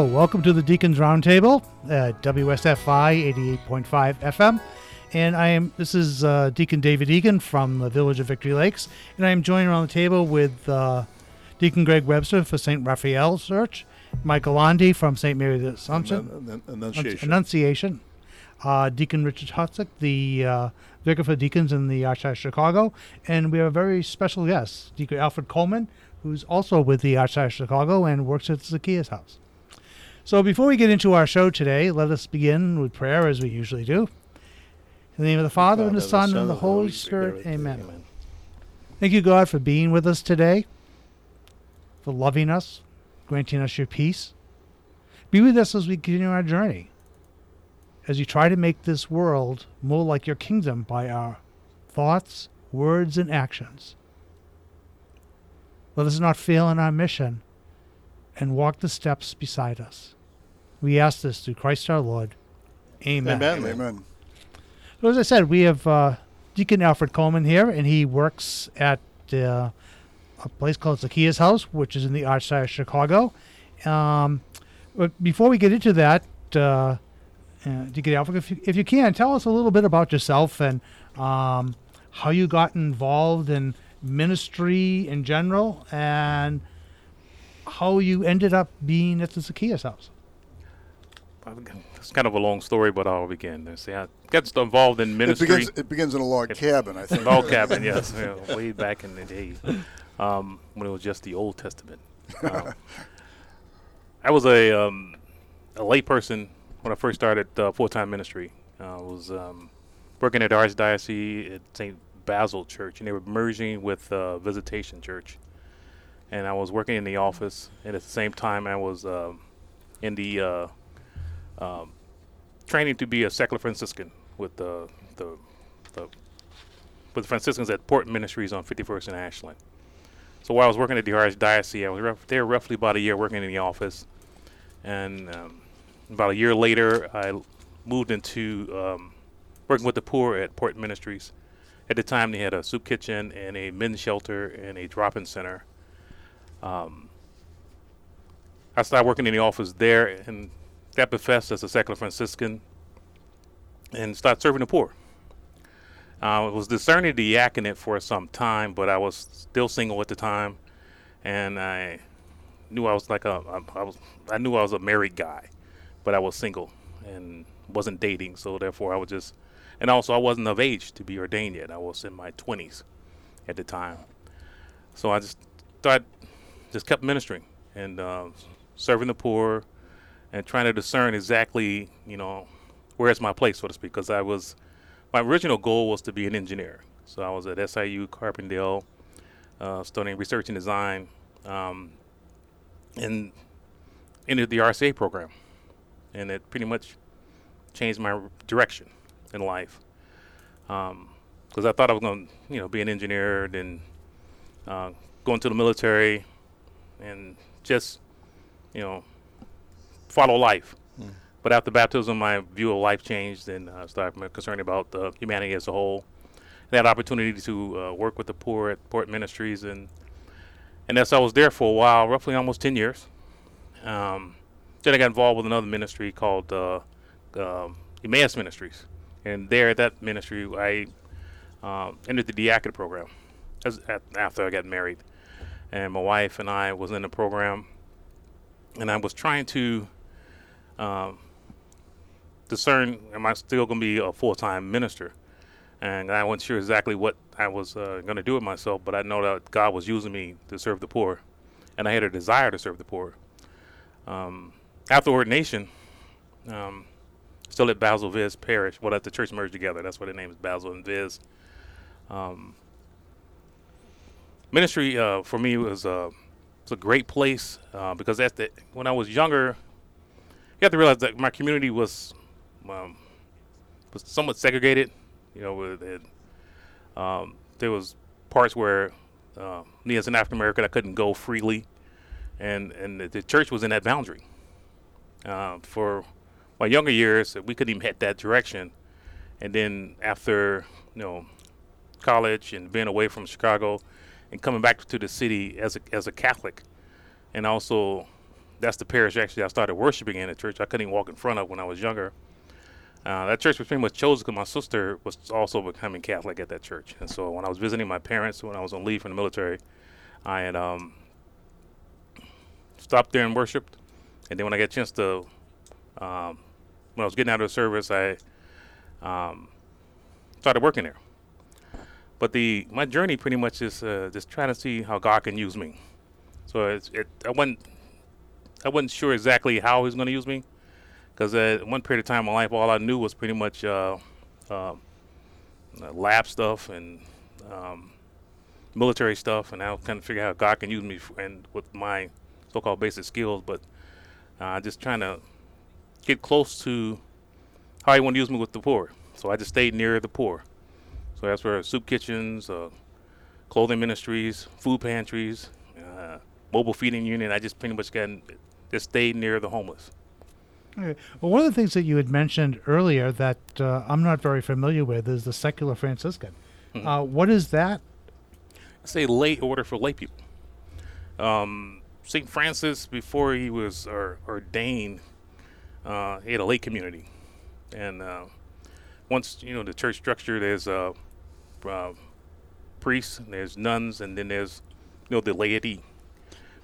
Hello, welcome to the Deacons Roundtable at WSFI 88.5 FM. And I am this is uh, Deacon David Egan from the Village of Victory Lakes, and I am joined around the table with uh, Deacon Greg Webster for St. Raphael Church, Michael Landy from St. Mary the Assumption, Annunciation. Annunciation. Annunciation, uh, Deacon Richard Hutzik, the uh, vicar for deacons in the Archdiocese of Chicago, and we have a very special guest, Deacon Alfred Coleman, who's also with the Archdiocese of Chicago and works at Zacchaeus House. So before we get into our show today, let us begin with prayer as we usually do. In the name of the Father, and the Son, and the Holy Spirit, amen. Thank you, God, for being with us today, for loving us, granting us your peace. Be with us as we continue our journey, as you try to make this world more like your kingdom by our thoughts, words, and actions. Let us not fail in our mission and walk the steps beside us. We ask this through Christ our Lord. Amen. Amen. Amen. So as I said, we have uh, Deacon Alfred Coleman here, and he works at uh, a place called Zacchaeus House, which is in the Archdiocese of Chicago. Um, but before we get into that, uh, uh, Deacon Alfred, if you, if you can, tell us a little bit about yourself and um, how you got involved in ministry in general, and how you ended up being at the Zacchaeus House. It's kind of a long story, but I'll begin. Let's See, I got involved in It ministry. begins, it begins in a log cabin, I think. Log cabin, yes, you know, way back in the day um, when it was just the Old Testament. Um, I was a um, a layperson when I first started uh, full time ministry. I was um, working at Archdiocese at St. Basil Church, and they were merging with uh, Visitation Church. And I was working in the office, and at the same time, I was um in the uh, um, training to be a secular Franciscan with the the, the with the Franciscans at Port Ministries on 51st and Ashland. So while I was working at the Archdiocese, I was there roughly about a year working in the office, and um, about a year later, I moved into um, working with the poor at Port Ministries. At the time, they had a soup kitchen and a men's shelter and a drop-in center. Um, I started working in the office there and got professed as a secular Franciscan and started serving the poor. I was discerning the diaconate for some time, but I was still single at the time, and I knew I was like a I, I was I knew I was a married guy, but I was single and wasn't dating, so therefore I was just and also I wasn't of age to be ordained yet. I was in my 20s at the time, so I just started just kept ministering and uh, serving the poor and trying to discern exactly you know where's my place so to speak because I was my original goal was to be an engineer. So I was at SIU Carbondale, uh, studying research and design, um, and entered the RCIA program, and it pretty much changed my direction in life. Because I thought I was going to, you know, be an engineer, then uh, go into the military, and just, you know, follow life. But after baptism, my view of life changed, and I started concerned about uh, humanity as a whole. And had opportunity to uh, work with the poor at Port Ministries, and and as I was there for a while, roughly almost ten years. Um, then I got involved with another ministry called uh, um Emmaus Ministries, and there at that ministry, I um, entered the diaconate program as, at, after I got married, and my wife and I was in the program, and I was trying to um, discern am I still going to be a full time minister? And I wasn't sure exactly what I was uh, going to do with myself, but I know that God was using me to serve the poor, and I had a desire to serve the poor. Um, after ordination, um, still at Basil Viz Parish, well, at the church merged together. That's why the name is Basil and Viz. Um, ministry uh, for me was uh, was a great place uh, because that's the when I was younger, you have to realize that my community was um, was somewhat segregated. You know, with it, um, there was parts where uh, me as an African American I couldn't go freely, and and the, the church was in that boundary. Uh, for my younger years, we couldn't even head that direction, and then after you know college and being away from Chicago, and coming back to the city as a as a Catholic, and also that's the parish actually I started worshiping in. the church I couldn't even walk in front of when I was younger. Uh, that church was pretty much chosen because my sister was also becoming Catholic at that church, and so when I was visiting my parents when I was on leave from the military, I had um, stopped there and worshipped, and then when I got a chance to, um, when I was getting out of the service, I um, started working there. But the my journey pretty much is uh, just trying to see how God can use me. So it I wasn't I wasn't sure exactly how He's going to use me because at one period of time in my life, all I knew was pretty much uh, uh, lab stuff and um, military stuff, and I was kind of figure out how God can use me f- and with my so-called basic skills. But uh, just trying to get close to how He want to use me with the poor. So I just stayed near the poor. So that's where soup kitchens, uh, clothing ministries, food pantries, uh, mobile feeding unit. I just pretty much got just stayed near the homeless. Okay. Well, one of the things that you had mentioned earlier that uh, I'm not very familiar with is the secular Franciscan. Mhm. Uh, what is that? It's a lay order for lay people. Um, St. Francis, before he was or, ordained, uh, he had a lay community. And uh, once, you know, the church structure, there's uh, uh, priests, there's nuns, and then there's, you know, the laity.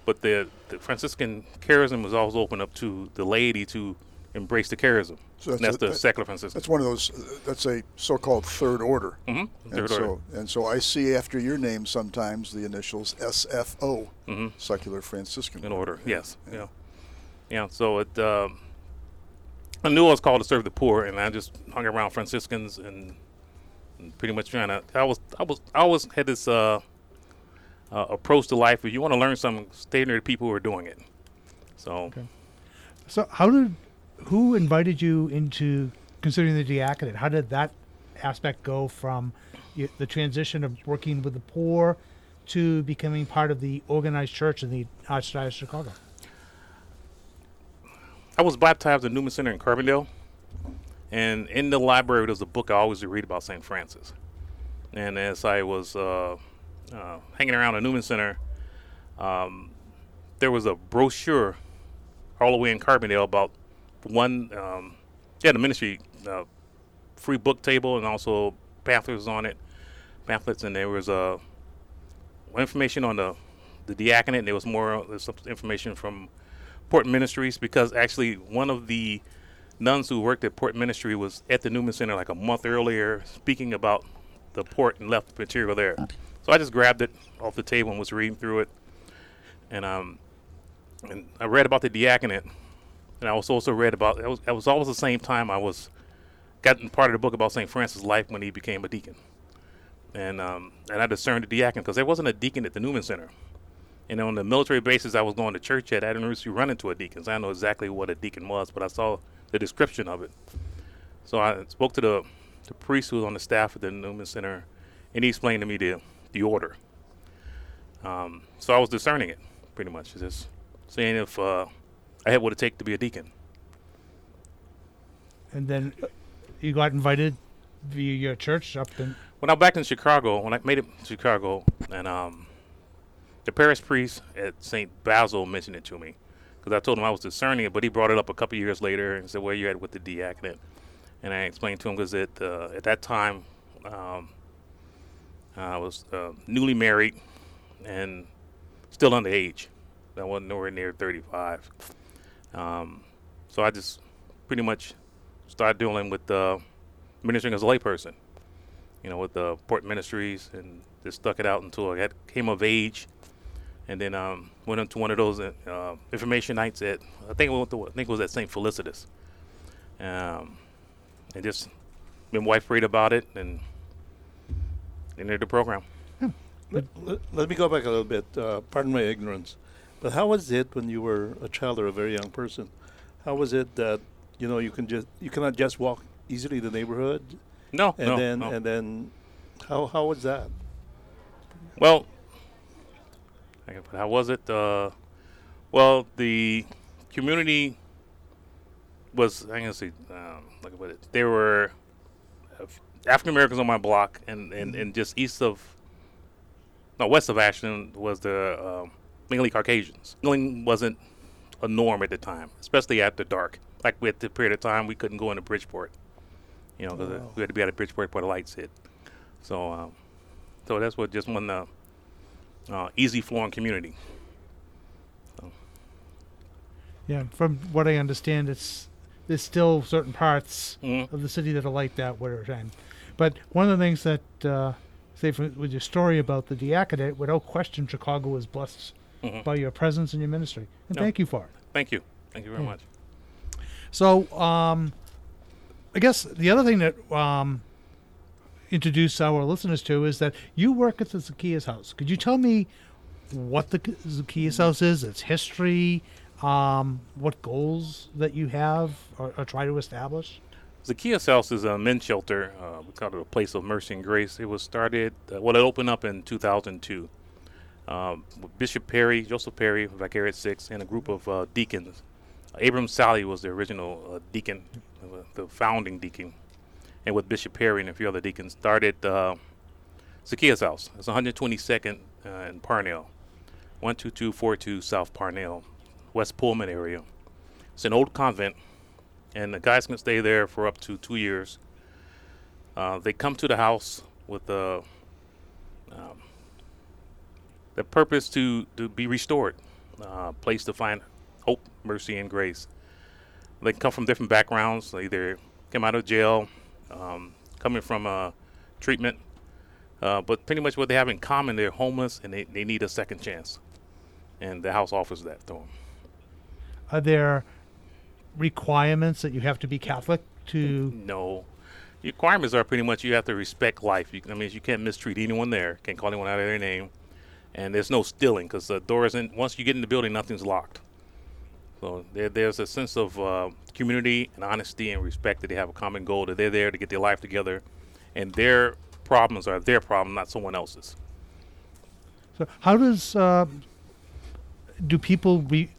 But the, the Franciscan charism was always open up to the laity to embrace the charism. So and that's that's a- the that- secular Franciscan. That's one of those. That's a so-called third order. hmm And Third order. so, and so I see after your name sometimes the initials SFO, mm-hmm. Secular Franciscan. in order. Yes. Yeah. Yeah. So it. Um, I knew I was called to serve the poor, and I just hung around Franciscans and, and pretty much trying to. I was. I was. I always had this uh, uh, approach to life. If you want to learn something, stay near the people who are doing it. So Okay. So, how did who invited you into considering the diaconate? How did that aspect go from the transition of working with the poor to becoming part of the organized church in the Archdiocese of Chicago? I was baptized at Newman Center in Carbondale, and in the library there's a book I always read about St. Francis. And as I was uh, uh, hanging around the Newman Center, um, there was a brochure all the way in Carbondale about one. Um, yeah, the ministry uh, free book table and also pamphlets on it, pamphlets, and there was uh, information on the the diaconate. And there was more there's some information from Port Ministries because actually one of the nuns who worked at Port Ministry was at the Newman Center like a month earlier speaking about the port and left material there. So I just grabbed it off the table and was reading through it. And um and I read about the diaconate and I was also read about it was, it was always the same time I was gotten part of the book about St. Francis' life when he became a deacon. And um and I discerned the diacon because there wasn't a deacon at the Newman Center. And on the military bases I was going to church at, I didn't really run into a deacon. So I know exactly what a deacon was, but I saw the description of it. So I spoke to the, the priest who was on the staff at the Newman Center, and he explained to me the, the order. Um, so I was discerning it, pretty much, just seeing if uh, I had what it take to be a deacon. And then you got invited via your church up in. When I was back in Chicago, when I made it to Chicago, and um, the parish priest at St. Basil mentioned it to me because I told him I was discerning it, but he brought it up a couple years later and said, "Where you at with the diaconate?" And I explained to him because at uh, at that time um, I was uh, newly married and still underage. I wasn't nowhere near 35. Um, so I just pretty much started dealing with uh, ministering as a layperson you know, with the port ministries, and just stuck it out until I came of age, and then um, went into one of those uh, information nights at I think it went to, I think it was at St. Felicitas, um, and just my wife prayed about it and entered the program. Let, let, let me go back a little bit. Uh, pardon my ignorance, but how was it when you were a child or a very young person? How was it that you know you can just you cannot just walk easily the neighborhood, No, and no, then no. and then how how was that? Well, I can put- how was it? Uh, well, the community was I can see um, look at it. There were African Americans on my block, and, and, and just east of no west of Ashland was the um, mainly Caucasians. Mainly wasn't a norm at the time, especially after dark. Like with the period of time we couldn't go into Bridgeport, you know, because Wow. we had to be out of Bridgeport before the lights hit. So, um, so that's what just one uh, uh, easy flowing community. Yeah, from what I understand, it's there's still certain parts Mhm. of the city that are like that winter time. But one of the things that, uh, say, for, with your story about the diaconate, without question, Chicago was blessed Mhm. by your presence and your ministry, and No. thank you for it. Thank you, thank you very Yeah. much. So, um, I guess the other thing that um, introduce our listeners to is that you work at the Zacchaeus House. Could you tell me what the Zacchaeus House is, its history, um, what goals that you have or, or try to establish? Zacchaeus House is a men's shelter. Uh, we call it a place of mercy and grace. It was started, uh, well, it opened up in 2002. Um, with Bishop Perry, Joseph Perry, Vicariate 6, and a group of uh, deacons. Abram Sally was the original uh, deacon, uh, the founding deacon, and with Bishop Perry and a few other deacons, started uh, Zacchaeus House. It's 122nd uh, in Parnell, 12242 South Parnell, West Pullman area. It's an old convent and the guys can stay there for up to two years. Uh, they come to the house with the um, the purpose to to be restored, uh, place to find hope, mercy, and grace. They come from different backgrounds. They either came out of jail, um, coming from uh, treatment, uh, but pretty much what they have in common, they're homeless and they, they need a second chance, and the house offers that to them. Are there requirements that you have to be Catholic to? No. Your requirements are pretty much you have to respect life. You, I mean, you can't mistreat anyone there. Can't call anyone out of their name, and there's no stealing because the door isn't. Once you get in the building, nothing's locked. So there, there's a sense of uh, community and honesty and respect that they have a common goal. That they're there to get their life together, and their problems are their problem, not someone else's. So how does uh, do people re?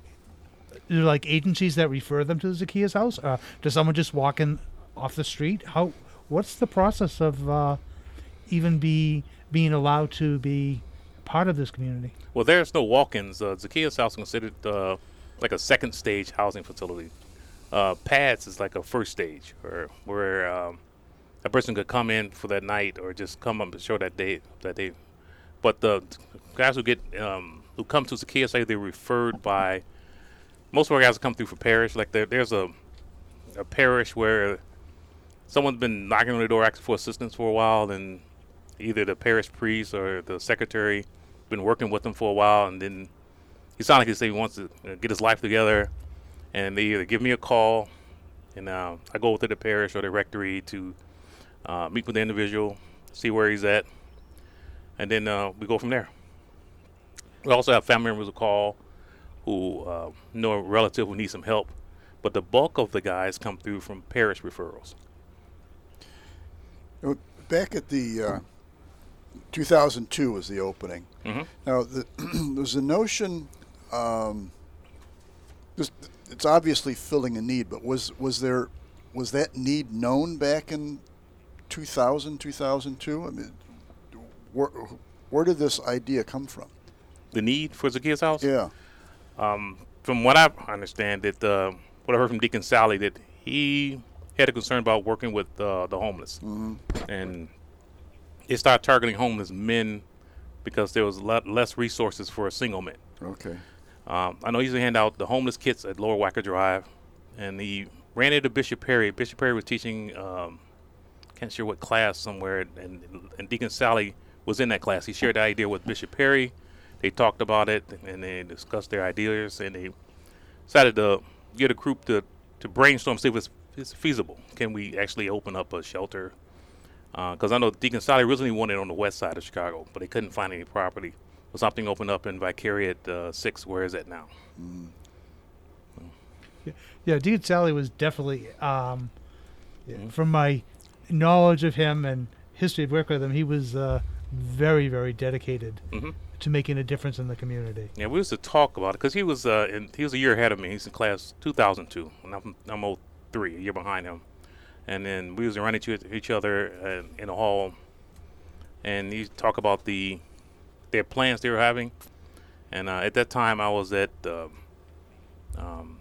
There like agencies that refer them to the Zacchaeus House? Uh, does someone just walk in off the street? How? What's the process of uh, even be being allowed to be part of this community? Well, there's no walk-ins. Uh, Zacchaeus House is considered uh, like a second stage housing facility. Uh, Pads is like a first stage, or where um, a person could come in for that night, or just come up and show that day. That day, but the guys who get um, who come to Zacchaeus, say they're referred by. Most of our guys come through for parish. Like there, there's a a parish where someone's been knocking on the door asking for assistance for a while, and either the parish priest or the secretary been working with them for a while, and then he sounded like he said he wants to uh, get his life together, and they either give me a call, and uh, I go to the parish or the rectory to uh, meet with the individual, see where he's at, and then uh, we go from there. We also have family members who call who uh, know a relative who needs some help, but the bulk of the guys come through from parish referrals. Back at the uh, 2002 was the opening. hmm Now, the, there's a notion. Um, this, it's obviously filling a need, but was was there was that need known back in 2000, 2002? I mean, where where did this idea come from? The need for Zacchaeus House? Yeah. Um, from what I understand, that uh, what I heard from Deacon Sally, that he had a concern about working with uh, the homeless, hmm and they started targeting homeless men because there was a lot less resources for a single man. Okay. Um, I know he used to hand out the homeless kits at Lower Wacker Drive, and he ran into Bishop Perry. Bishop Perry was teaching, um, can't sure what class somewhere, and, and Deacon Sally was in that class. He shared the idea with Bishop Perry. They talked about it, and they discussed their ideas, and they decided to get a group to, to brainstorm, see if it's, it's feasible. Can we actually open up a shelter? Because I know Deacon Sally originally wanted on the west side of Chicago, but they couldn't find any property. But something opened up in Vicariate uh, 6. Where is that now? Yeah, Deacon Sally was definitely, um, yeah, Mhm. from my knowledge of him and history of work with him, he was uh, very, very dedicated hmm to making a difference in the community. Yeah, we used to talk about it because he was uh, in, he was a year ahead of me. He's in class 2002, and I'm I'm 03, a year behind him. And then we was running to each other uh, in the hall, and he talk about the their plans they were having. And uh, at that time, I was at uh, um,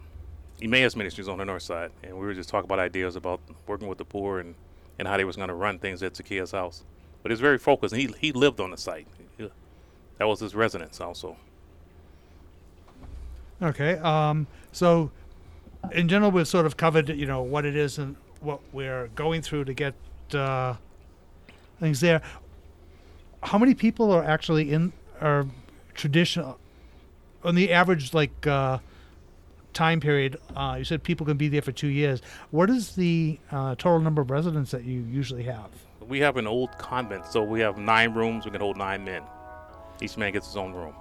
Emmaus Ministries on the north side, and we were just talking about ideas about working with the poor and, and how they was going to run things at Zacchaeus' house. But it's very focused, and he he lived on the site. That was his residence also. Okay. Um, so, in general, we've sort of covered, you know, what it is and what we're going through to get uh, things there. How many people are actually in are traditional on the average like uh, time period? Uh, you said people can be there for two years. What is the uh, total number of residents that you usually have? We have an old convent, so we have nine rooms. We can hold nine men. Each man gets his own room.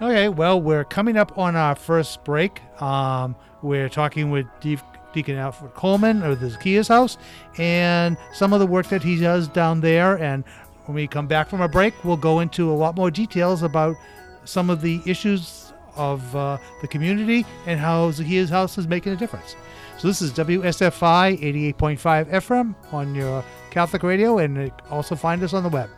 Okay, well, we're coming up on our first break. Um, we're talking with De- Deacon Alfred Coleman of the Zacchaeus House and some of the work that he does down there. And when we come back from a break, we'll go into a lot more details about some of the issues of uh, the community and how Zacchaeus House is making a difference. So this is WSFI 88.5 FM on your Catholic radio, and also find us on the web.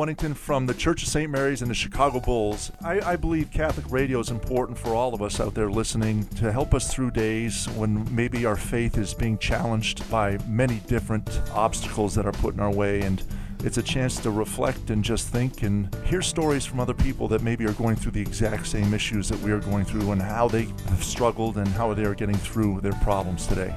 Hello, Wennington from the Church of St. Mary's and the Chicago Bulls. I, I believe Catholic radio is important for all of us out there listening to help us through days when maybe our faith is being challenged by many different obstacles that are put in our way. And it's a chance to reflect and just think and hear stories from other people that maybe are going through the exact same issues that we are going through and how they have struggled and how they are getting through their problems today.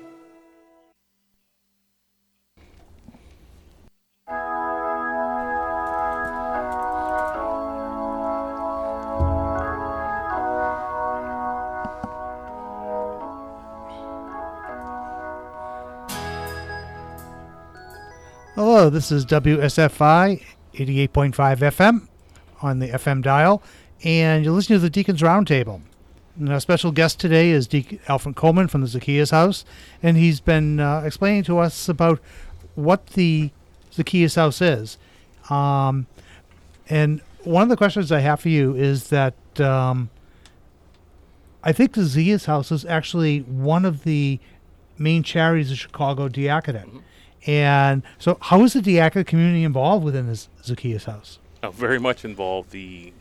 Hello, this is WSFI 88.5 FM on the FM dial, and you're listening to the Deacons Roundtable. And our special guest today is Deacon Alfred Coleman from the Zacchaeus House, and he's been uh, explaining to us about what the Zacchaeus House is. Um, and one of the questions I have for you is that um, I think the Zacchaeus House is actually one of the main charities of Chicago Diaconate. And so, how is the diaconate community involved within this Zacchaeus House? uh, very much involved. The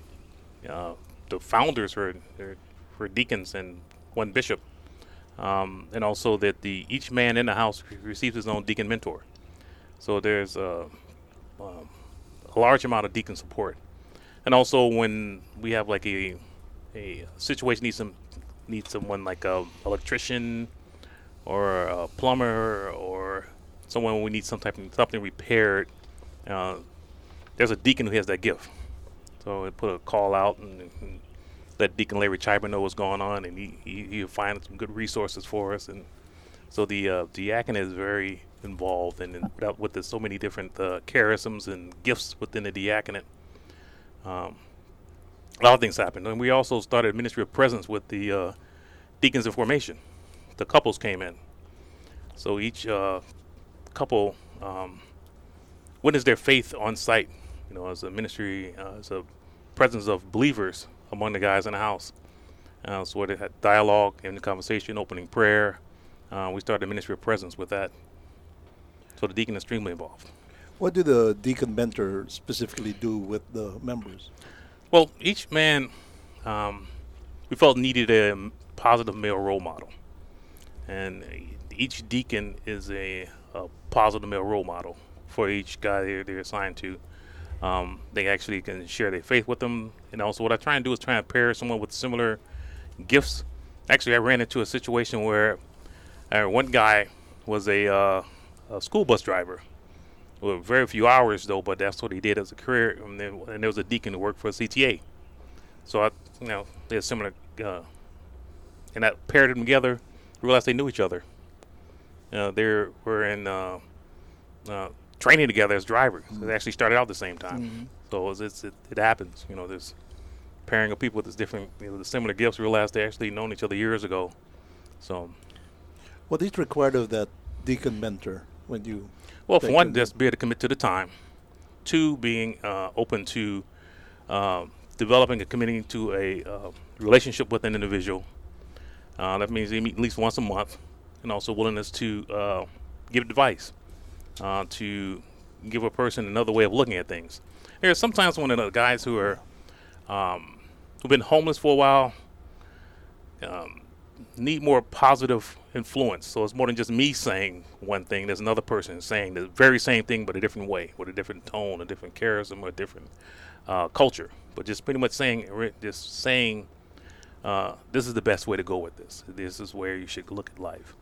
uh, the founders were were- deacons and one bishop, um, and also that the each man in the house receives his own deacon mentor. So there's a, um, a large amount of deacon support, and also when we have like a a situation needs some needs someone like a electrician or a plumber or someone we need some type of something repaired. Uh, there's a deacon who has that gift. So we put a call out, and, and let Deacon Larry Chiber know what's going on, and he, he he'll find some good resources for us. And so the uh, diaconate is very involved, and in, with the, so many different uh, charisms and gifts within the diaconate, um, a lot of things happened. And we also started ministry of presence with the uh, deacons in formation. The couples came in, so each uh, couple um, witnessed their faith on site. You know, as a ministry, uh, as a presence of believers among the guys in the house. Uh, so they had dialogue and conversation, opening prayer. Uh, we started a ministry of presence with that. So the deacon is extremely involved. What do the deacon mentor specifically do with the members? Well, each man um, we felt needed a positive male role model, and each deacon is a, a positive male role model for each guy they're, they're assigned to. Um, they actually can share their faith with them, and also what I try and do is try and pair someone with similar gifts. Actually, I ran into a situation where uh, one guy was a, uh, a school bus driver. Well, very few hours though, but that's what he did as a career. And, then, and there was a deacon who worked for a CTA. So I, you know, they're similar, uh, and I paired them together. Realized they knew each other. Uh, they were in uh, uh, training together as drivers. Mm-hmm. They actually started out the same time. Mm-hmm. So it's, it's, it, it, happens. You know, there's pairing of people with this different, you know, the similar gifts. Realized they actually known each other years ago. So, what is required of that deacon mentor when you? Well, for one, just be able to commit to the time. Two, being uh, open to uh, developing and committing to a uh, relationship with an individual. Uh, that means they meet at least once a month, and also willingness to uh, give advice uh, to give a person another way of looking at things. There's sometimes one of the guys who are um, who've been homeless for a while um, need more positive influence. So it's more than just me saying one thing. There's another person saying the very same thing, but a different way, with a different tone, a different charisma, a different uh, culture. But just pretty much saying, just saying, uh, this is the best way to go with this. This is where you should look at life.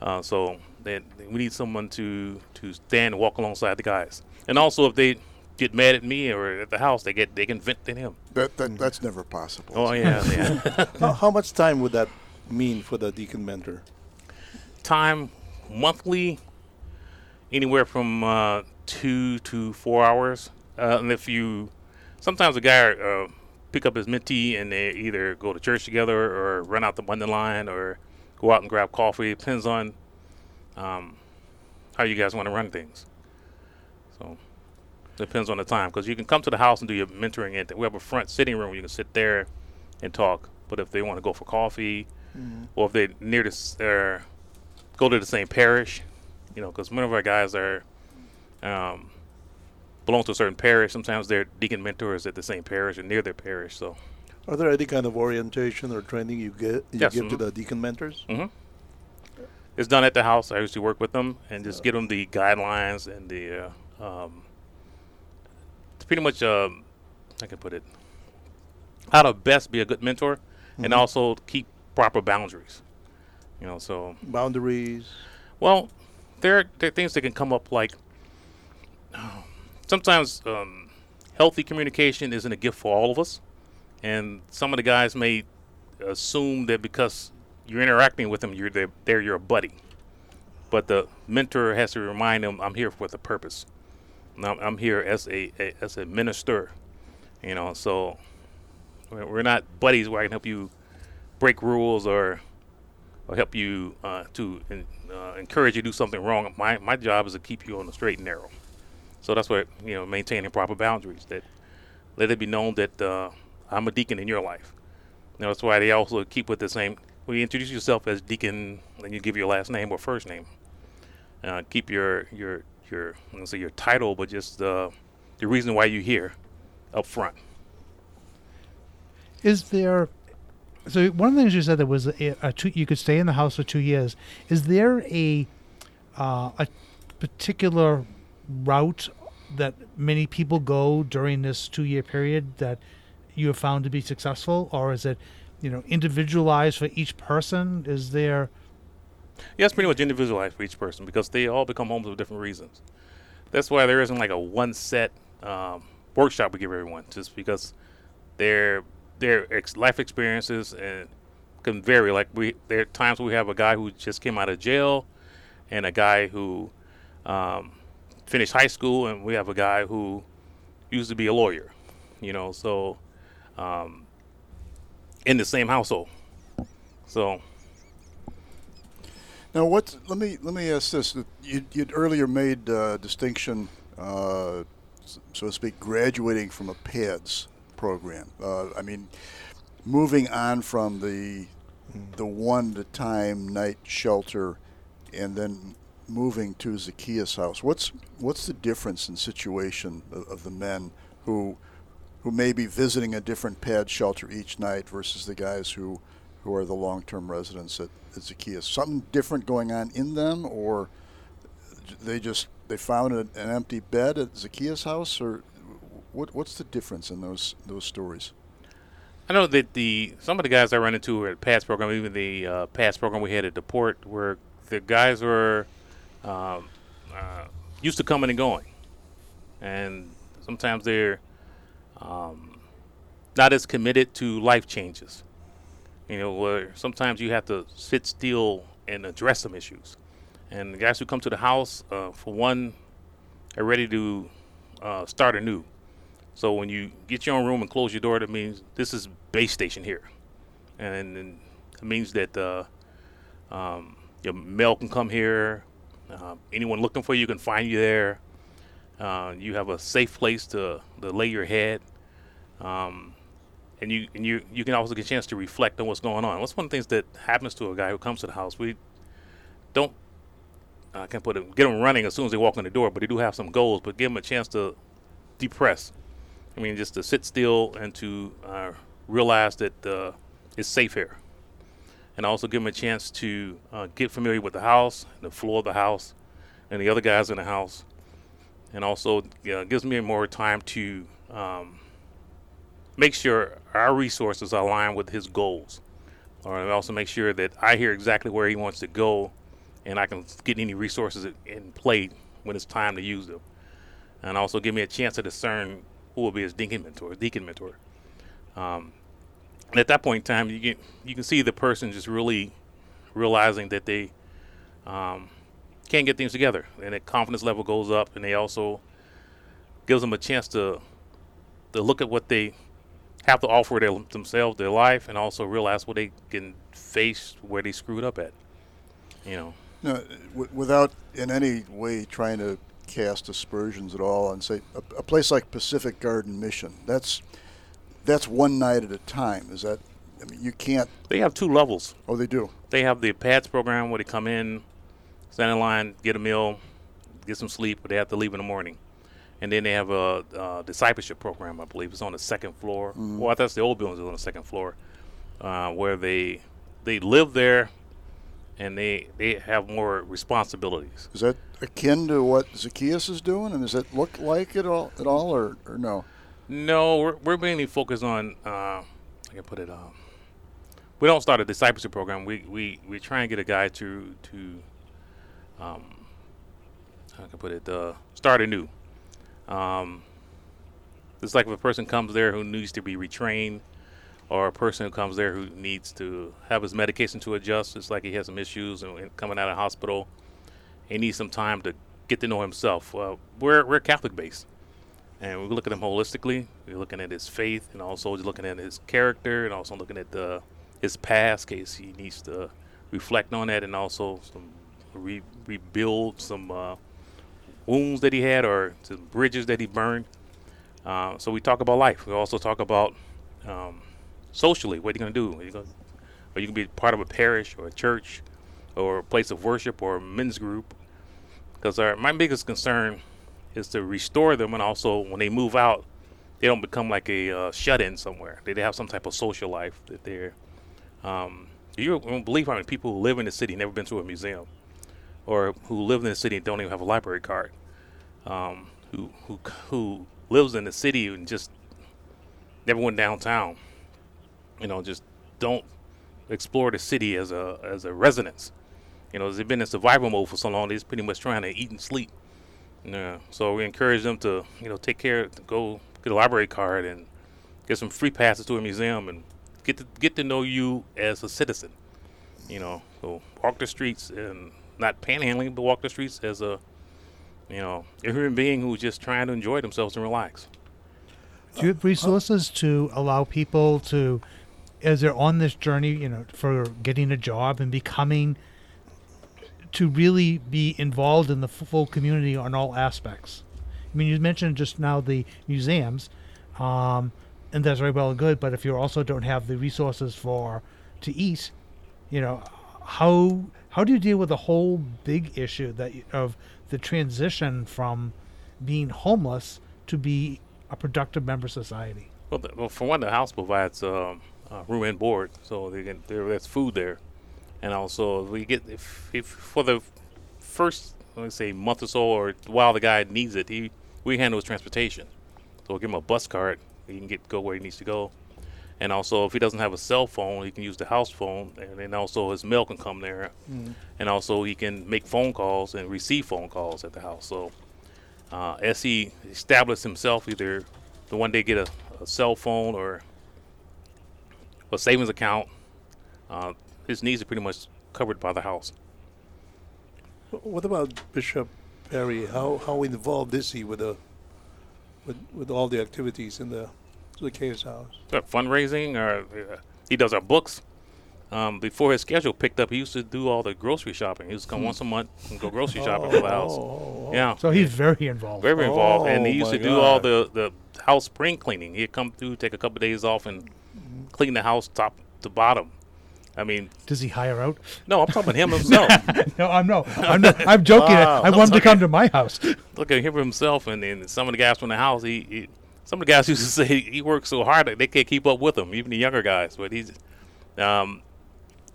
Uh, so they, we need someone to to stand and walk alongside the guys. And also, if they get mad at me or at the house, they get they can vent to him. That, that that's never possible. Oh yeah, yeah. how, how, much time would that mean for the deacon mentor? Time monthly, anywhere from uh, two to four hours. Uh, and if you, sometimes a guy uh, pick up his mentee and they either go to church together or run out the Monday line or go out and grab coffee. It depends on um, how you guys want to run things. So depends on the time because you can come to the house and do your mentoring. And we have a front sitting room where you can sit there and talk. But if they want to go for coffee, mm-hmm. or if they near this, uh, go to the same parish, you know, because many of our guys are um, belong to a certain parish. Sometimes they're deacon mentors at the same parish or near their parish. So are there any kind of orientation or training you get you yes, give mm-hmm. to the deacon mentors? Mm-hmm. It's done at the house. I usually work with them and just give them the guidelines and the uh, um, it's pretty much um, I can put it how to best be a good mentor mm-hmm. and also keep proper boundaries. You know, so boundaries. Well, there, there are things that can come up like sometimes um, healthy communication isn't a gift for all of us and some of the guys may assume that because you're interacting with them, you're they're, they're your buddy. But the mentor has to remind them, I'm here with a purpose. I'm, I'm here as a, a, as a minister, you know. So we're not buddies where I can help you break rules or or help you uh, to uh, encourage you to do something wrong. My my job is to keep you on the straight and narrow. So that's what you know, maintaining proper boundaries. That let it be known that uh, I'm a deacon in your life. You know, that's why they also keep with the same. When you introduce yourself as deacon, then you give your last name or first name. Uh, keep your your your let's say your title, but just uh, the reason why you're here up front. Is there? So one of the things you said that was a, a two, you could stay in the house for two years. Is there a uh, a particular route that many people go during this two year period that you have found to be successful, or is it, you know, individualized for each person? Is there? It's pretty much individualized for each person because they all become homes for different reasons. That's why there isn't like a one set um, workshop we give everyone, just because they're their ex- life experiences and can vary. Like we, there are times we have a guy who just came out of jail, and a guy who um, finished high school, and we have a guy who used to be a lawyer. You know, so um, in the same household. So Now, what? Let me let me ask this: you you'd earlier made uh, distinction, uh, so to speak, graduating from a PADS program. Uh, I mean, moving on from the the one to time night shelter, and then moving to Zacchaeus House. What's what's the difference in situation of, of the men who who may be visiting a different pad shelter each night versus the guys who who are the long-term residents at, at Zacchaeus. Something different going on in them, or they just they found an, an empty bed at Zacchaeus house, or what? What's the difference in those those stories? I know that the some of the guys I ran into at the PADS program, even the uh, PADS program we had at the port, where the guys were um, uh, used to coming and going, and sometimes they're um, not as committed to life changes. You know, where sometimes you have to sit still and address some issues. And the guys who come to the house, uh, for one, are ready to uh, start anew. So when you get your own room and close your door, that means this is base station here, and, and it means that uh, um, your mail can come here. Uh, anyone looking for you can find you there. Uh, you have a safe place to, to lay your head, um, and you and you you can also get a chance to reflect on what's going on. What's one of the things that happens to a guy who comes to the house? We don't I can't put it, get them running as soon as they walk in the door, but they do have some goals. But give them a chance to depress. I mean, just to sit still and to uh, realize that uh, it's safe here, and also give them a chance to uh, get familiar with the house, the floor of the house, and the other guys in the house, and also gives me more time to um, make sure our resources align with his goals, or also make sure that I hear exactly where he wants to go, and I can get any resources in play when it's time to use them, and also give me a chance to discern who will be his deacon mentor, deacon mentor. Um, and at that point in time, you can you can see the person just really realizing that they um, can't get things together, and their confidence level goes up, and they also gives them a chance to to look at what they have to offer their, themselves, their life, and also realize what they can face where they screwed up at. You know. No, w- without in any way trying to cast aspersions at all, and say a, a place like Pacific Garden Mission. That's that's one night at a time. Is that? I mean, you can't. They have two levels. Oh, they do. They have the PADS program where they come in, stand in line, get a meal, get some sleep, but they have to leave in the morning. And then they have a uh, discipleship program, I believe. It's on the second floor. Well, I thought the old building was on the second floor, uh, where they they live there, and they they have more responsibilities. Is that akin to what Zacchaeus is doing? And does it look like it all at all, or, or no? No, we're, we're mainly focused on. Uh, I can put it. Um, we don't start a discipleship program. We we we try and get a guy to to. Um, how can I put it? Uh, start anew. Um, it's like if a person comes there who needs to be retrained, or a person who comes there who needs to have his medication to adjust. It's like he has some issues and, coming out of hospital. He needs some time to get to know himself. Uh, we're we're Catholic based and we look at him holistically. We're looking at his faith, and also looking at his character, and also looking at the his past case he needs to reflect on that, and also some re- rebuild some uh, wounds that he had or some bridges that he burned. Uh, so we talk about life. We also talk about um, socially. What are you going to do? Are you going to be part of a parish or a church or a place of worship or a men's group? Because my biggest concern is to restore them and also when they move out they don't become like a uh, shut-in somewhere they, they have some type of social life that they're um, you won't believe how many people who live in the city never been to a museum or who live in the city and don't even have a library card um, who, who who lives in the city and just never went downtown you know just don't explore the city as a as a residence you know they've been in survival mode for so long they're pretty much trying to eat and sleep yeah. So we encourage them to, you know, take care, to go get a library card and get some free passes to a museum, and get to get to know you as a citizen. You know, so walk the streets and not panhandling, but walk the streets as a you know a human being who's just trying to enjoy themselves and relax. Do you have resources to allow people to, as they're on this journey, you know, for getting a job and becoming, to really be involved in the full community on all aspects? I mean, you mentioned just now the museums, um, and that's very well and good. But if you also don't have the resources for to eat, you know, how how do you deal with the whole big issue that of the transition from being homeless to be a productive member of society? Well, the, well for one, the house provides um, room and board, so they can, there, there's food there, and also we get if, if for the first let's say month or so, or while the guy needs it, he we handle his transportation. So we'll give him a bus card, he can get go where he needs to go, and also if he doesn't have a cell phone, he can use the house phone, and then also his mail can come there, and also he can make phone calls and receive phone calls at the house. So uh, as he established himself, either the one day get a, a cell phone or a savings account, uh, his needs are pretty much covered by the house. What about Bishop Perry? How how involved is he with the with with all the activities in the Zacchaeus house? Uh, fundraising, or uh, he does our books. Um, before his schedule picked up, he used to do all the grocery shopping. He used to come once a month and go grocery shopping for the house. Oh, Yeah, So he's very involved. very involved, and he Oh, used my to do all the the house spring cleaning. He'd come through, take a couple of days off, and clean the house top to bottom. I mean, Does he hire out? no, I'm talking about him himself. No, I'm no. I'm not, I'm joking. I want him to come to my house. look at him himself, and then some of the guys from the house. He, he some of the guys used to say he works so hard that they can't keep up with him, even the younger guys. But he's, um,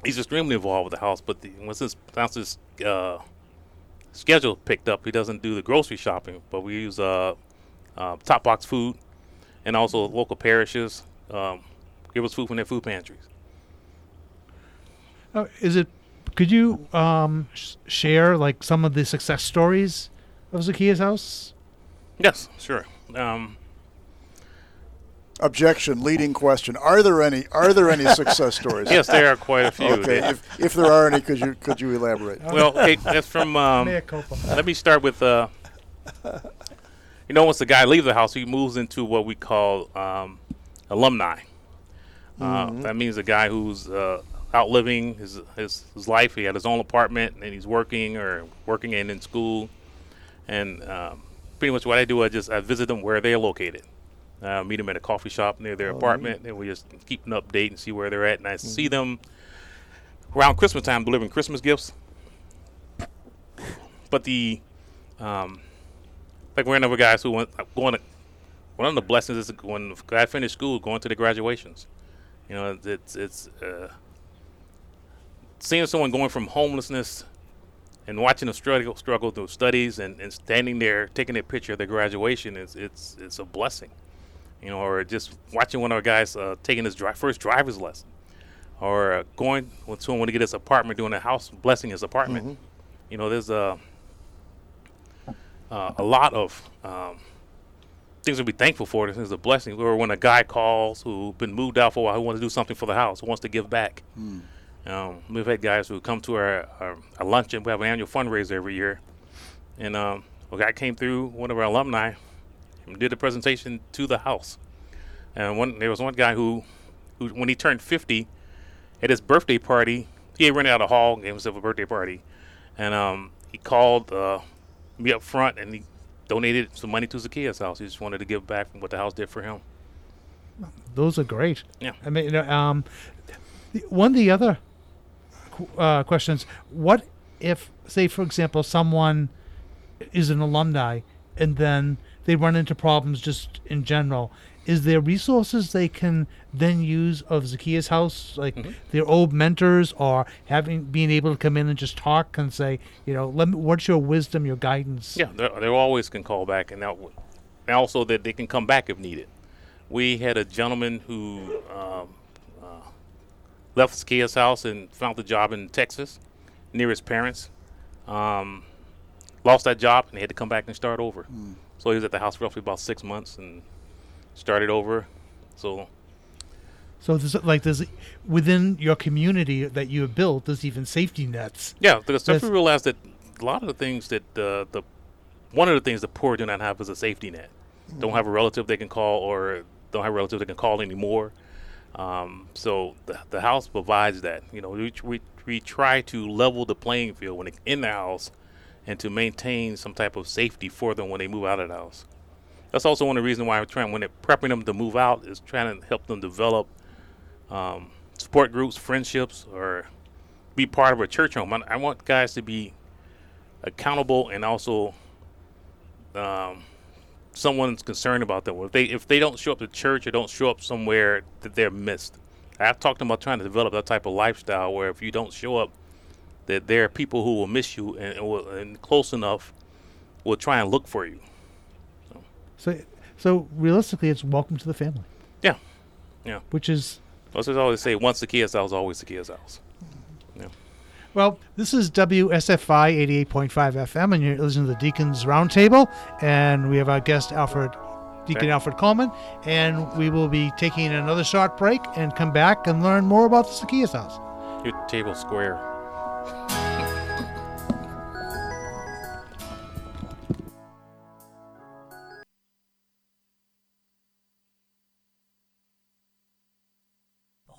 he's extremely involved with the house. But the, once his once his uh, schedule picked up, he doesn't do the grocery shopping, but we use uh, uh, top box food, and also local parishes um, give us food from their food pantries. Uh, is it? Could you um, sh- share like some of the success stories of Zacchaeus House? Yes, sure. Um, Objection. Leading question. Are there any? Are there any success stories? yes, there are quite a few. Okay. They- If, if there are any, could you could you elaborate? well, okay, that's from. Um, Let me start with uh, you know, once the guy leaves the house, he moves into what we call um, alumni. Uh, that means a guy who's uh, outliving his, his his life. He had his own apartment, and he's working or working and in school. And um, pretty much what I do, I just I visit them where they're located. Uh, meet them at a coffee shop near their apartment, and we just keep an update and see where they're at. And I see them around Christmas time delivering Christmas gifts. But the um, like we're another guys who went going to one of the blessings is when guy finished school, going to the graduations. You know, it's it's uh, seeing someone going from homelessness and watching them struggle struggle through studies and, and standing there taking a picture of their graduation is it's it's a blessing. You know, or just watching one of our guys uh, taking his dri- first driver's lesson, or uh, going with someone to get his apartment, doing a house blessing his apartment. You know, there's a uh, a lot of um, things to be thankful for. This is a blessing. Or when a guy calls who's been moved out for a while, who wants to do something for the house, who wants to give back. Um, we've had guys who come to our, our, our luncheon. We have an annual fundraiser every year, and um, a guy came through, one of our alumni, did a presentation to the house. And one there was one guy who, who when he turned 50, at his birthday party, he had rented out a hall, gave himself a birthday party, and um, he called uh, me up front and he donated some money to Zacchaeus' house. He just wanted to give back from what the house did for him. Those are great. Yeah. I mean, you know, um, one of the other uh, questions: What if, say, for example, someone is an alumni and then they run into problems just in general? Is there resources they can then use of Zacchaeus House, like their old mentors, or having being able to come in and just talk and say, you know, let me, what's your wisdom, your guidance? Yeah, they they always can call back, and, that, and also that they can come back if needed. We had a gentleman who um, uh, left Zacchaeus' house and found a job in Texas near his parents. Um, lost that job and he had to come back and start over. So he was at the house for roughly about six months and started over. So So there's like there's within your community that you have built, there's even safety nets. yeah, because we realized that a lot of the things that uh, the one of the things the poor do not have is a safety net. Don't have a relative they can call, or don't have a relative they can call anymore. Um, so the, the house provides that. You know, we, we we try to level the playing field when it's in the house, and to maintain some type of safety for them when they move out of the house. That's also one of the reasons why we're trying when they're prepping them to move out is trying to help them develop um, support groups, friendships, or be part of a church home. I, I want guys to be accountable and also um, someone's concerned about them. If they if they don't show up to church or don't show up somewhere that they're missed. I've talked about trying to develop that type of lifestyle where if you don't show up, that there are people who will miss you and, and, will, and close enough will try and look for you. So so realistically, it's welcome to the family, Yeah, yeah. which is Let's just always say once the kid's house, always the kid's house. Yeah. Well, this is WSFI 88.5 FM, and you're listening to the Deacons Roundtable, and we have our guest Alfred, Deacon. Alfred Coleman, and we will be taking another short break and come back and learn more about the Zacchaeus House. Your table square. The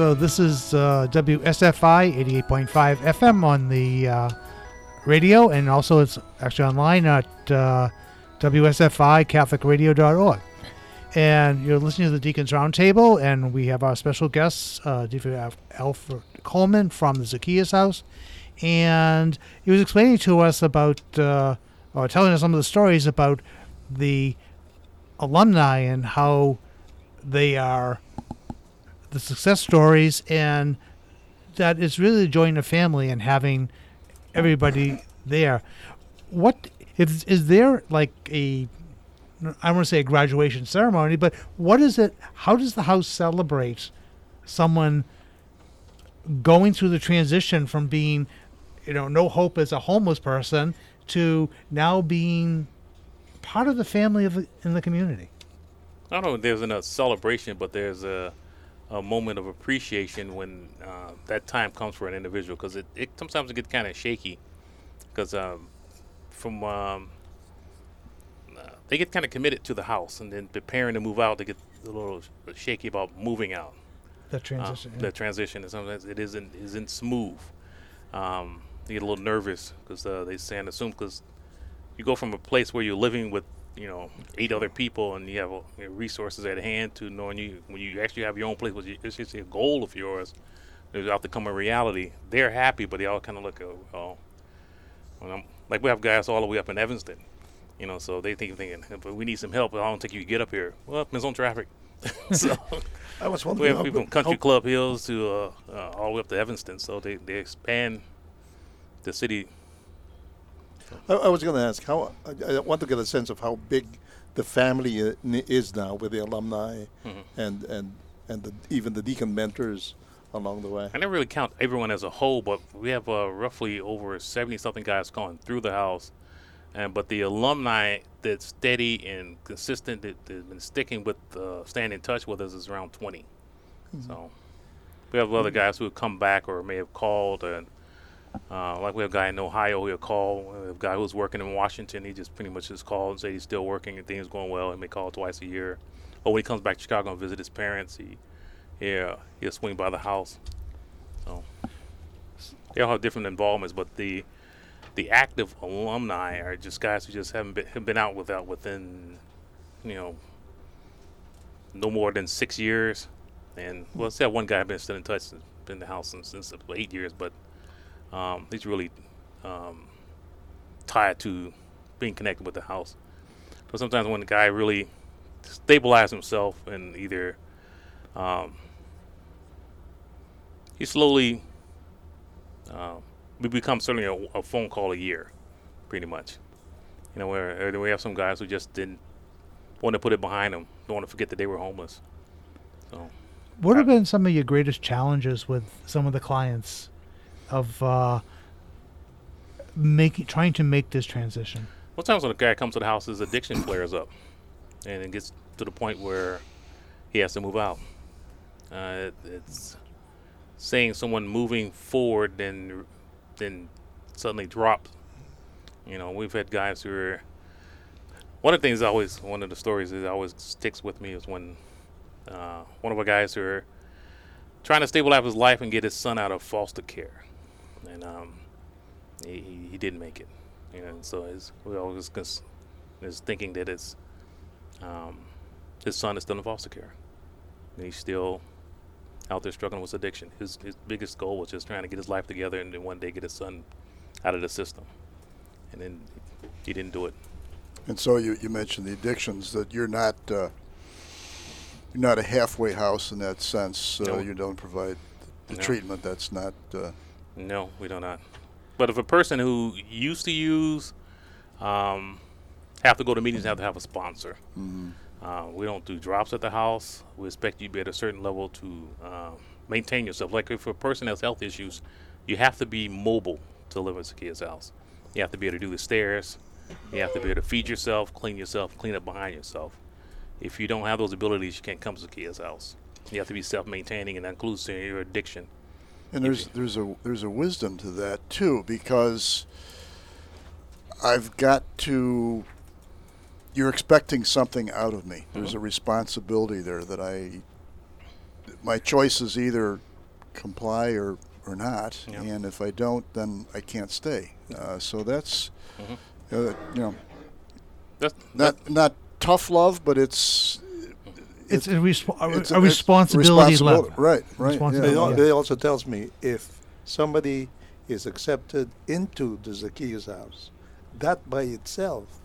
So this is uh, WSFI 88.5 FM on the uh, radio, and also it's actually online at uh, WSFICatholicRadio.org. And you're listening to the Deacons Roundtable, and we have our special guests, uh, Deacon Alf- Alfred Coleman from the Zacchaeus House, and he was explaining to us about, uh, or telling us some of the stories about the alumni and how they are the success stories and that it's really joining a family and having everybody there. What is is there like a I don't want to say a graduation ceremony, but what is it? How does the house celebrate someone going through the transition from being, you know, no hope as a homeless person to now being part of the family of in the community? I don't know if there's a celebration, but there's a, a moment of appreciation when uh, that time comes for an individual because it, it sometimes it gets kind of shaky because um, from um, uh, they get kind of committed to the house and then preparing to move out they get a little shaky about moving out The uh, transition. yeah. the transition and sometimes it isn't isn't smooth um, they get a little nervous because uh, they stand assume because you go from a place where you're living with you know eight other people and you have uh, resources at hand to knowing you when you actually have your own place which is- it's just a goal of yours it's out to come a reality. They're happy but they all kind of look oh, oh I'm, like we have guys all the way up in Evanston you know so they think thinking but we need some help. But I don't think you can get up here. Well depends on traffic. So I was we have people from Country Club Hills to uh, uh, all the way up to Evanston so they, they expand the city I, I was going to ask how. I, I want to get a sense of how big the family is now with the alumni Mm-hmm. and and and the, even the deacon mentors along the way. I never really count everyone as a whole, but we have uh, roughly over 70 something guys going through the house. and but the alumni that's steady and consistent that has been sticking with uh, staying in touch with us is around 20. So we have other guys who have come back or may have called and. Uh, like we have a guy in Ohio who'll call. A guy who's working in Washington. He just pretty much just called and say he's still working and things going well. He may call twice a year. Or when he comes back to Chicago and visit his parents, he yeah he'll swing by the house. So they all have different involvements, but the the active alumni are just guys who just haven't been, have been out without within you know no more than six years. And well, let's say one guy I've been still in touch, been in the house since, since eight years, but um, he's really um, tied to being connected with the house. But sometimes when the guy really stabilizes himself and either um, he slowly uh, we become certainly a, a, phone call a year, pretty much. You know, where we have some guys who just didn't want to put it behind them, don't want to forget that they were homeless. So, what have been some of your greatest challenges with some of the clients of uh, making trying to make this transition? Most times when a guy comes to the house, his addiction flares up, and it gets to the point where he has to move out. Uh, it, it's saying someone moving forward, then then suddenly drop. You know, we've had guys who are. One of the things always, one of the stories that always sticks with me is when uh, one of our guys who are trying to stabilize his life and get his son out of foster care and um, he, he didn't make it. You know, so his, we always is thinking that his um, his son is still in foster care, and he's still out there struggling with addiction. His his biggest goal was just trying to get his life together and then one day get his son out of the system, and then he didn't do it. And so you, you mentioned the addictions that you're not uh, you're not a halfway house in that sense. Uh, no. You don't provide the no. treatment. That's not. Uh, no, we do not. But if a person who used to use, um, have to go to meetings, have to have a sponsor. Mm-hmm. Uh, we don't do drops at the house. We expect you to be at a certain level to uh, maintain yourself. Like if a person has health issues, you have to be mobile to live in Zacchaeus house. You have to be able to do the stairs. You have to be able to feed yourself, clean yourself, clean up behind yourself. If you don't have those abilities, you can't come to Zacchaeus house. You have to be self-maintaining, and that includes your addiction. And there's there's a there's a wisdom to that too because I've got to you're expecting something out of me. There's mm-hmm. a responsibility there that I my choice is either comply or or not, yeah. and if I don't, then I can't stay. Uh, so that's mm-hmm. uh, you know that's, not that's not tough love, but it's it's a, resp- it's a, a responsibility level. Right, right. Responsibility. Yeah. They, also tells me if somebody is accepted into the Zacchaeus house, that by itself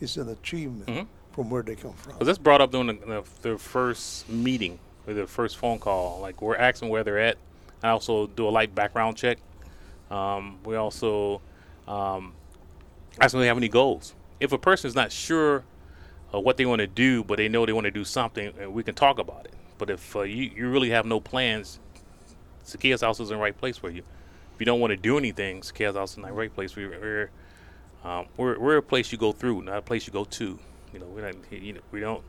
is an achievement mm-hmm. from where they come from. Well, that's brought up during the, the, first meeting or the first phone call. Like we're asking where they're at. I also do a light background check. Um, we also um, ask them if they have any goals. If a person is not sure uh, what they want to do, but they know they want to do something, and we can talk about it. But if uh, you, you really have no plans, Zacchaeus House is the right place for you. If you don't want to do anything, Zacchaeus House is in the right place. We, we're, um, we're we're a place you go through, not a place you go to. You know, we're not you know, we don't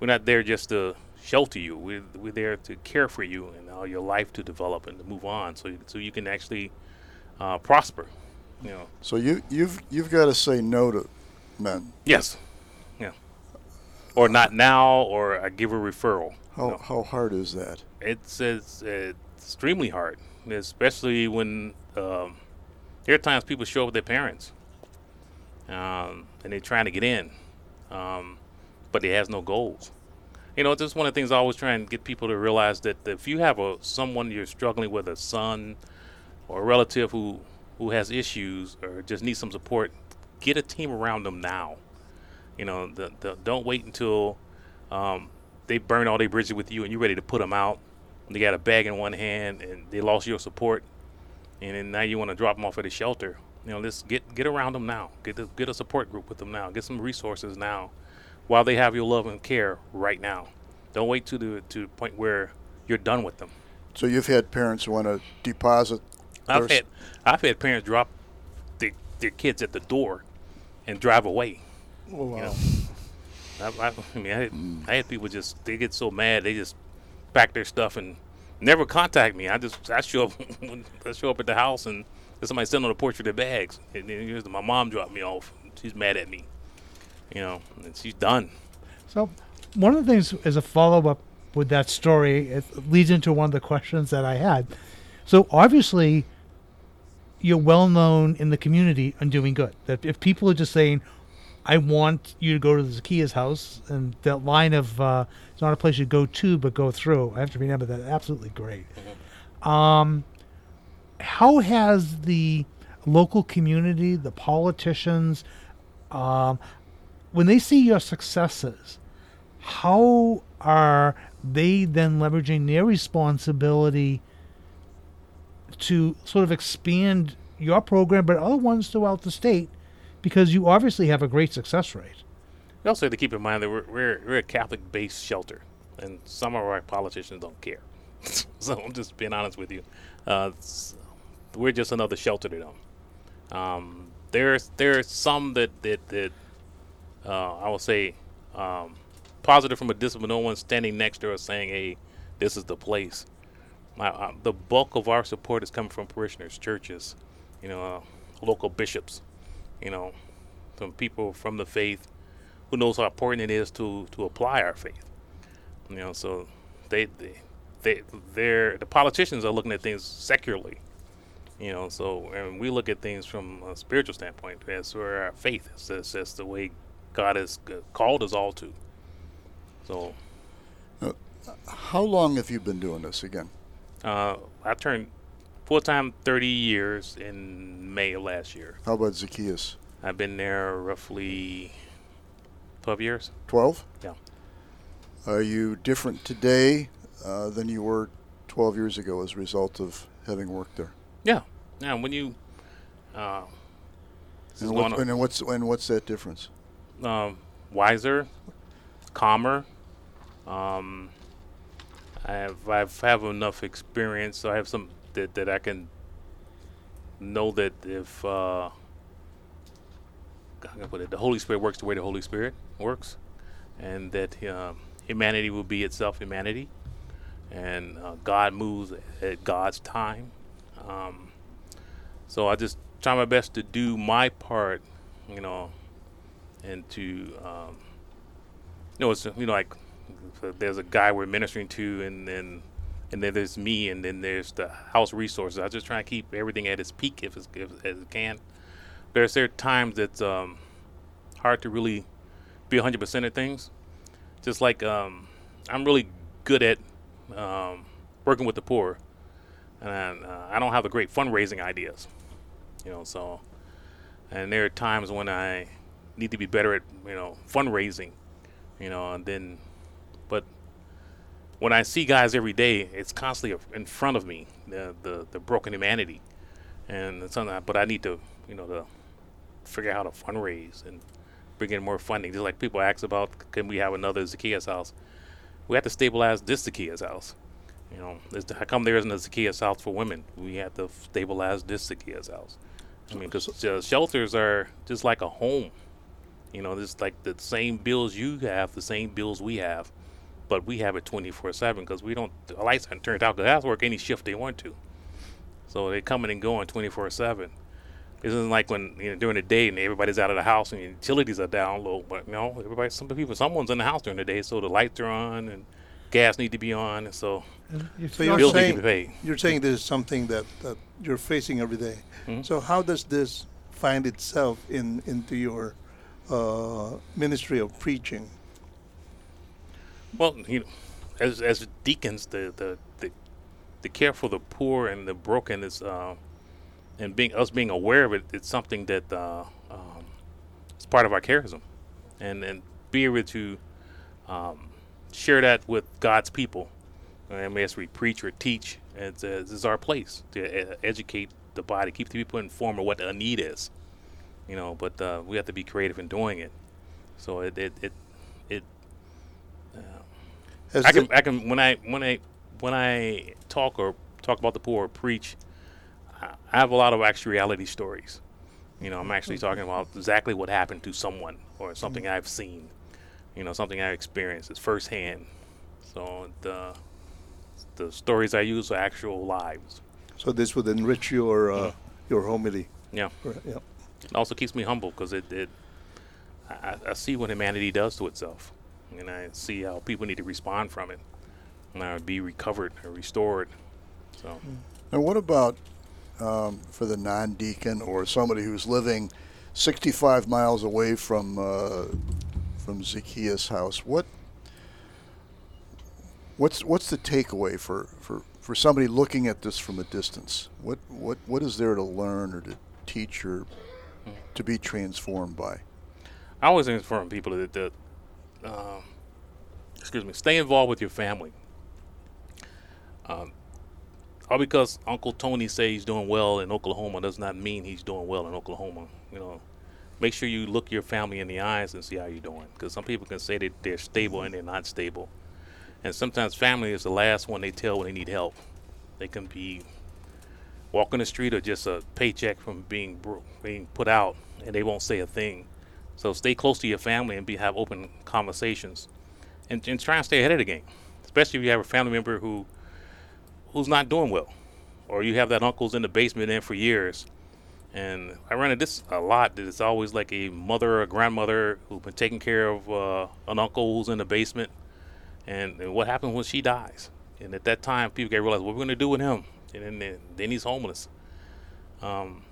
we're not there just to shelter you. We're we're there to care for you and all your life to develop and to move on, so so you can actually uh, prosper. You know. So you you've you've got to say no to men. Yes or not now, or I give a referral. How, no. how hard is that? It's, it's, it's extremely hard, especially when um, there are times people show up with their parents um, and they're trying to get in, um, but they has no goals. You know, it's just one of the things I always try and get people to realize that if you have a someone you're struggling with, a son or a relative who who has issues or just needs some support, get a team around them now. You know, the, the, don't wait until um, they burn all their bridges with you and you're ready to put them out. They got a bag in one hand and they lost your support, and then now you want to drop them off at a shelter. You know, let's get get around them now. Get the, get a support group with them now. Get some resources now, while they have your love and care right now. Don't wait to the to the point where you're done with them. So you've had parents want to deposit. I've had I've had parents drop their, their kids at the door and drive away. Oh, wow. You know, I, I, mean, I had, I had people just they get so mad they just pack their stuff and never contact me. I just I show up I show up at the house and there's somebody sitting on the porch with their bags. And then here's my mom dropped me off. She's mad at me, you know, and she's done. So, one of the things as a follow up with that story, it leads into one of the questions that I had. So, obviously, you're well known in the community and doing good. That if people are just saying, I want you to go to the Zacchaeus house, and that line of uh, it's not a place you go to but go through. I have to remember that. Absolutely great. Um, how has the local community, the politicians, um, when they see your successes, how are they then leveraging their responsibility to sort of expand your program, but other ones throughout the state, because you obviously have a great success rate. We also have to keep in mind that we're we're, we're a Catholic-based shelter, and some of our politicians don't care. so I'm just being honest with you. Uh, we're just another shelter to them. Um, there's there's some that that that uh, I will say um, positive from a distance, but no one standing next to us saying, "Hey, this is the place." My, uh, the bulk of our support is coming from parishioners, churches, you know, uh, local bishops, you know, some people from the faith who knows how important it is to to apply our faith. You know, so they they they they're the politicians are looking at things secularly. You know, so and we look at things from a spiritual standpoint. That's where our faith is. That's, that's the way God has uh, called us all to. So How long have you been doing this again? uh, I turned full time 30 years in May of last year. How about Zacchaeus? I've been there roughly 12 years. 12? Yeah. Are you different today uh, than you were 12 years ago as a result of having worked there? Yeah. Now, when you uh, And, what, and what's and what's that difference? um, wiser, calmer. Um, I have I've have enough experience, so I have some that, that I can know that if uh, how can I put it, the Holy Spirit works the way the Holy Spirit works, and that um humanity will be itself humanity, and uh, God moves at God's time. Um, so I just try my best to do my part, you know, and to um, you know it's you know like there's a guy we're ministering to and then and then there's me and then there's the house resources. I just try to keep everything at its peak if, it's, if as it can. There's there times that's um, hard to really be 100% of things. Just like um, i'm really good at um, working with the poor. And uh, i don't have the great fundraising ideas you know so and there are times when i need to be better at you know fundraising you know and then when i see guys every day it's constantly in front of me the the, the broken humanity. And it's but i need to you know to figure out how to fundraise and bring in more funding. Just like people ask about can we have another zacchaeus house? We have to stabilize this zacchaeus house. You know how come there isn't a zacchaeus house for women? We have to stabilize this zacchaeus house. I mean because uh, shelters are just like a home. You know, it's like the same bills you have, the same bills we have, but we have it 24 7 because we don't, the lights aren't turned out because they have to work any shift they want to. So they're coming and going 24 7. This isn't like when, you know, during the day and everybody's out of the house and utilities are down low, but you know, everybody, some people, someone's in the house during the day, so the lights are on and gas need to be on, and so So you're you're bills need saying, to be paid. you're saying this is something that, that you're facing every day. Mhm. So how does this find itself in into your uh, ministry of preaching? Well, you know, as as deacons, the the the, the care for the poor and the broken is, uh, and being us being aware of it, it's something that uh, um, it's part of our charism, and and be able to um, share that with God's people, and as we preach or teach, it's, uh, is our place to uh, educate the body, keep the people informed of what a need is, you know. But uh, we have to be creative in doing it. So it it, it I can, thi- I can when I when I when I talk or talk about the poor or preach, I have a lot of actuality stories. You know, I'm actually mm-hmm. talking about exactly what happened to someone or something mm-hmm. I've seen. You know, something I experienced. It's firsthand. So the the stories I use are actual lives. So this would enrich your uh, mm. your homily. Yeah. Right, yeah. It also keeps me humble because it, it I, I see what humanity does to itself, and I see how people need to respond from it, and I would be recovered or restored. So Now, what about um, for the non-deacon or somebody who's living 65 miles away from uh, from Zacchaeus' house? What what's what's the takeaway for, for, for somebody looking at this from a distance? What what what is there to learn or to teach or to be transformed by? I always inform people that, that um, excuse me, stay involved with your family. Um, all because Uncle Tony says he's doing well in Oklahoma does not mean he's doing well in Oklahoma. You know, make sure you look your family in the eyes and see how you're doing. Because some people can say that they're stable and they're not stable, and sometimes family is the last one they tell when they need help. They can be walking the street or just a paycheck from being being put out, and they won't say a thing. So stay close to your family and be have open conversations, and, and try and stay ahead of the game. Especially if you have a family member who who's not doing well, or you have that uncle's in the basement in for years. And I run into this a lot. That it's always like a mother or grandmother who's been taking care of uh, an uncle who's in the basement, and, and what happens when she dies? And at that time, people get realize what we're going to do with him, and then then- then he's homeless. Um,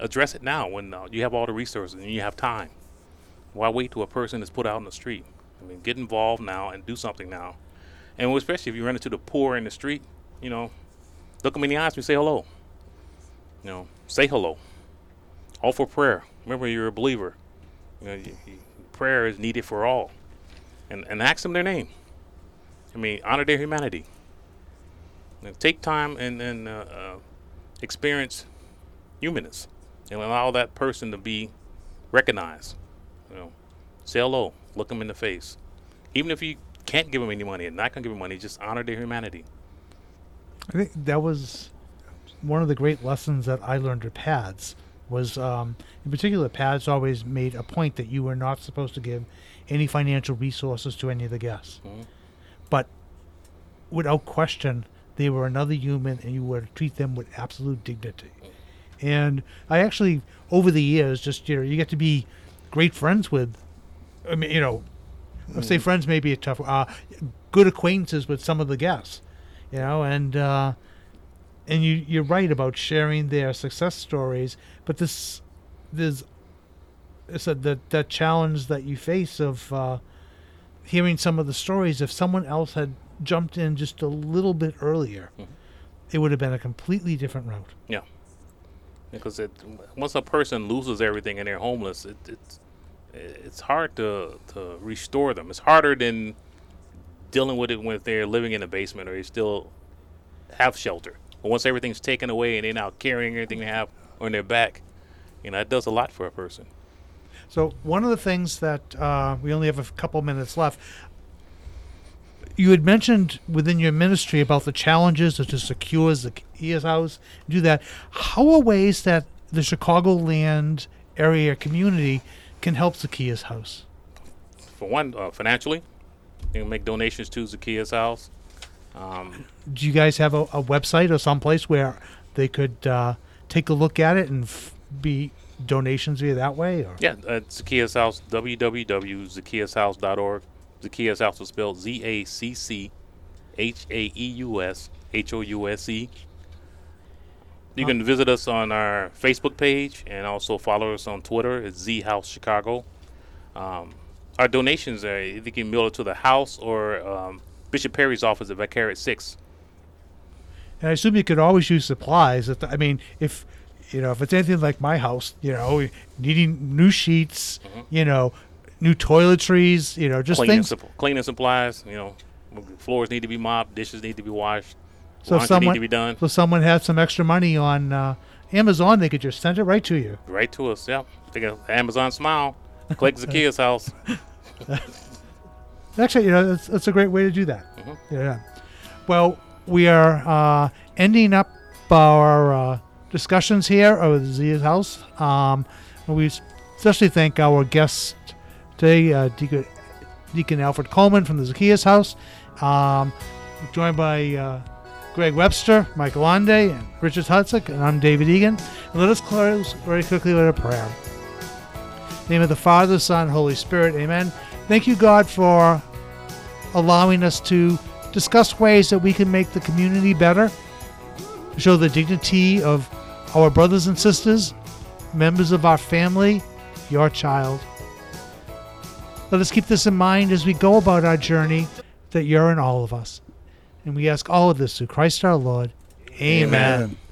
address it now when uh, you have all the resources and you have time. Why wait till a person is put out in the street? I mean, get involved now and do something now. And especially if you run into the poor in the street, you know, look them in the eyes and say hello. You know, say hello. Offer prayer. Remember, you're a believer. You know, you, you, prayer is needed for all. And, and ask them their name. I mean, honor their humanity. Know, take time and, and uh, uh, experience humanness and allow that person to be recognized. You know, say hello, look them in the face. Even if you can't give them any money and not gonna give them money, just honor their humanity. I think that was one of the great lessons that I learned at PADS was, um, in particular, PADS always made a point that you were not supposed to give any financial resources to any of the guests. Mhm. But without question, they were another human, and you were to treat them with absolute dignity. And I actually, over the years, just you know, you get to be great friends with. I mean, you know, I'll say friends may be a tough. Uh, good acquaintances with some of the guests, you know, and uh, and you you're right about sharing their success stories, but this there's it's a, that that challenge that you face of uh, hearing some of the stories. If someone else had jumped in just a little bit earlier, Mhm. it would have been a completely different route. Yeah. Because it, once a person loses everything and they're homeless, it, it's it's hard to, to restore them. It's harder than dealing with it when they're living in a basement or they still have shelter. But once everything's taken away and they're now carrying everything they have on their back, you know, it does a lot for a person. So one of the things that uh, we only have a couple minutes left. You had mentioned within your ministry about the challenges to secure Zacchaeus House, do that. How are ways that the Chicagoland area community can help Zacchaeus House? For one, uh, financially, you can make donations to Zacchaeus House. Um, Do you guys have a, a website or someplace where they could uh, take a look at it and f- be donations via that way? Or? Yeah, uh, Zacchaeus House, www.zacchaeushouse.org. Zacchaeus House is spelled Z A C C H A E U S H O U S E. You can visit us on our Facebook page and also follow us on Twitter. It's Z House Chicago. Um, our donations are you can mail it to the house or um, Bishop Perry's office at Vicariate 6. And I assume you could always use supplies. If the- I mean, if you know, if it's anything like my house, you know, needing new sheets, you know, new toiletries, you know, just Cleaning, things. supp- cleaning supplies, you know, floors need to be mopped, dishes need to be washed, So if someone, need to be done. so someone had some extra money on uh, Amazon, they could just send it right to you. Right to us, yep. Take a Amazon Smile. Click Zacchaeus House. Actually, you know, it's, it's a great way to do that. Mhm. Yeah. Well, we are uh, ending up our uh, discussions here over the Zia's house. Um, we especially thank our guest today, uh, Deacon, Deacon Alfred Coleman from the Zacchaeus house, um, joined by uh, Greg Webster, Michael Ande, and Richard Hudzik, and I'm David Egan. And let us close very quickly with a prayer. Name of the Father, Son, Holy Spirit, amen. Thank you, God, for allowing us to discuss ways that we can make the community better, show the dignity of our brothers and sisters, members of our family, your child. Let us keep this in mind as we go about our journey that you're in all of us. And we ask all of this through Christ our Lord. Amen. Amen.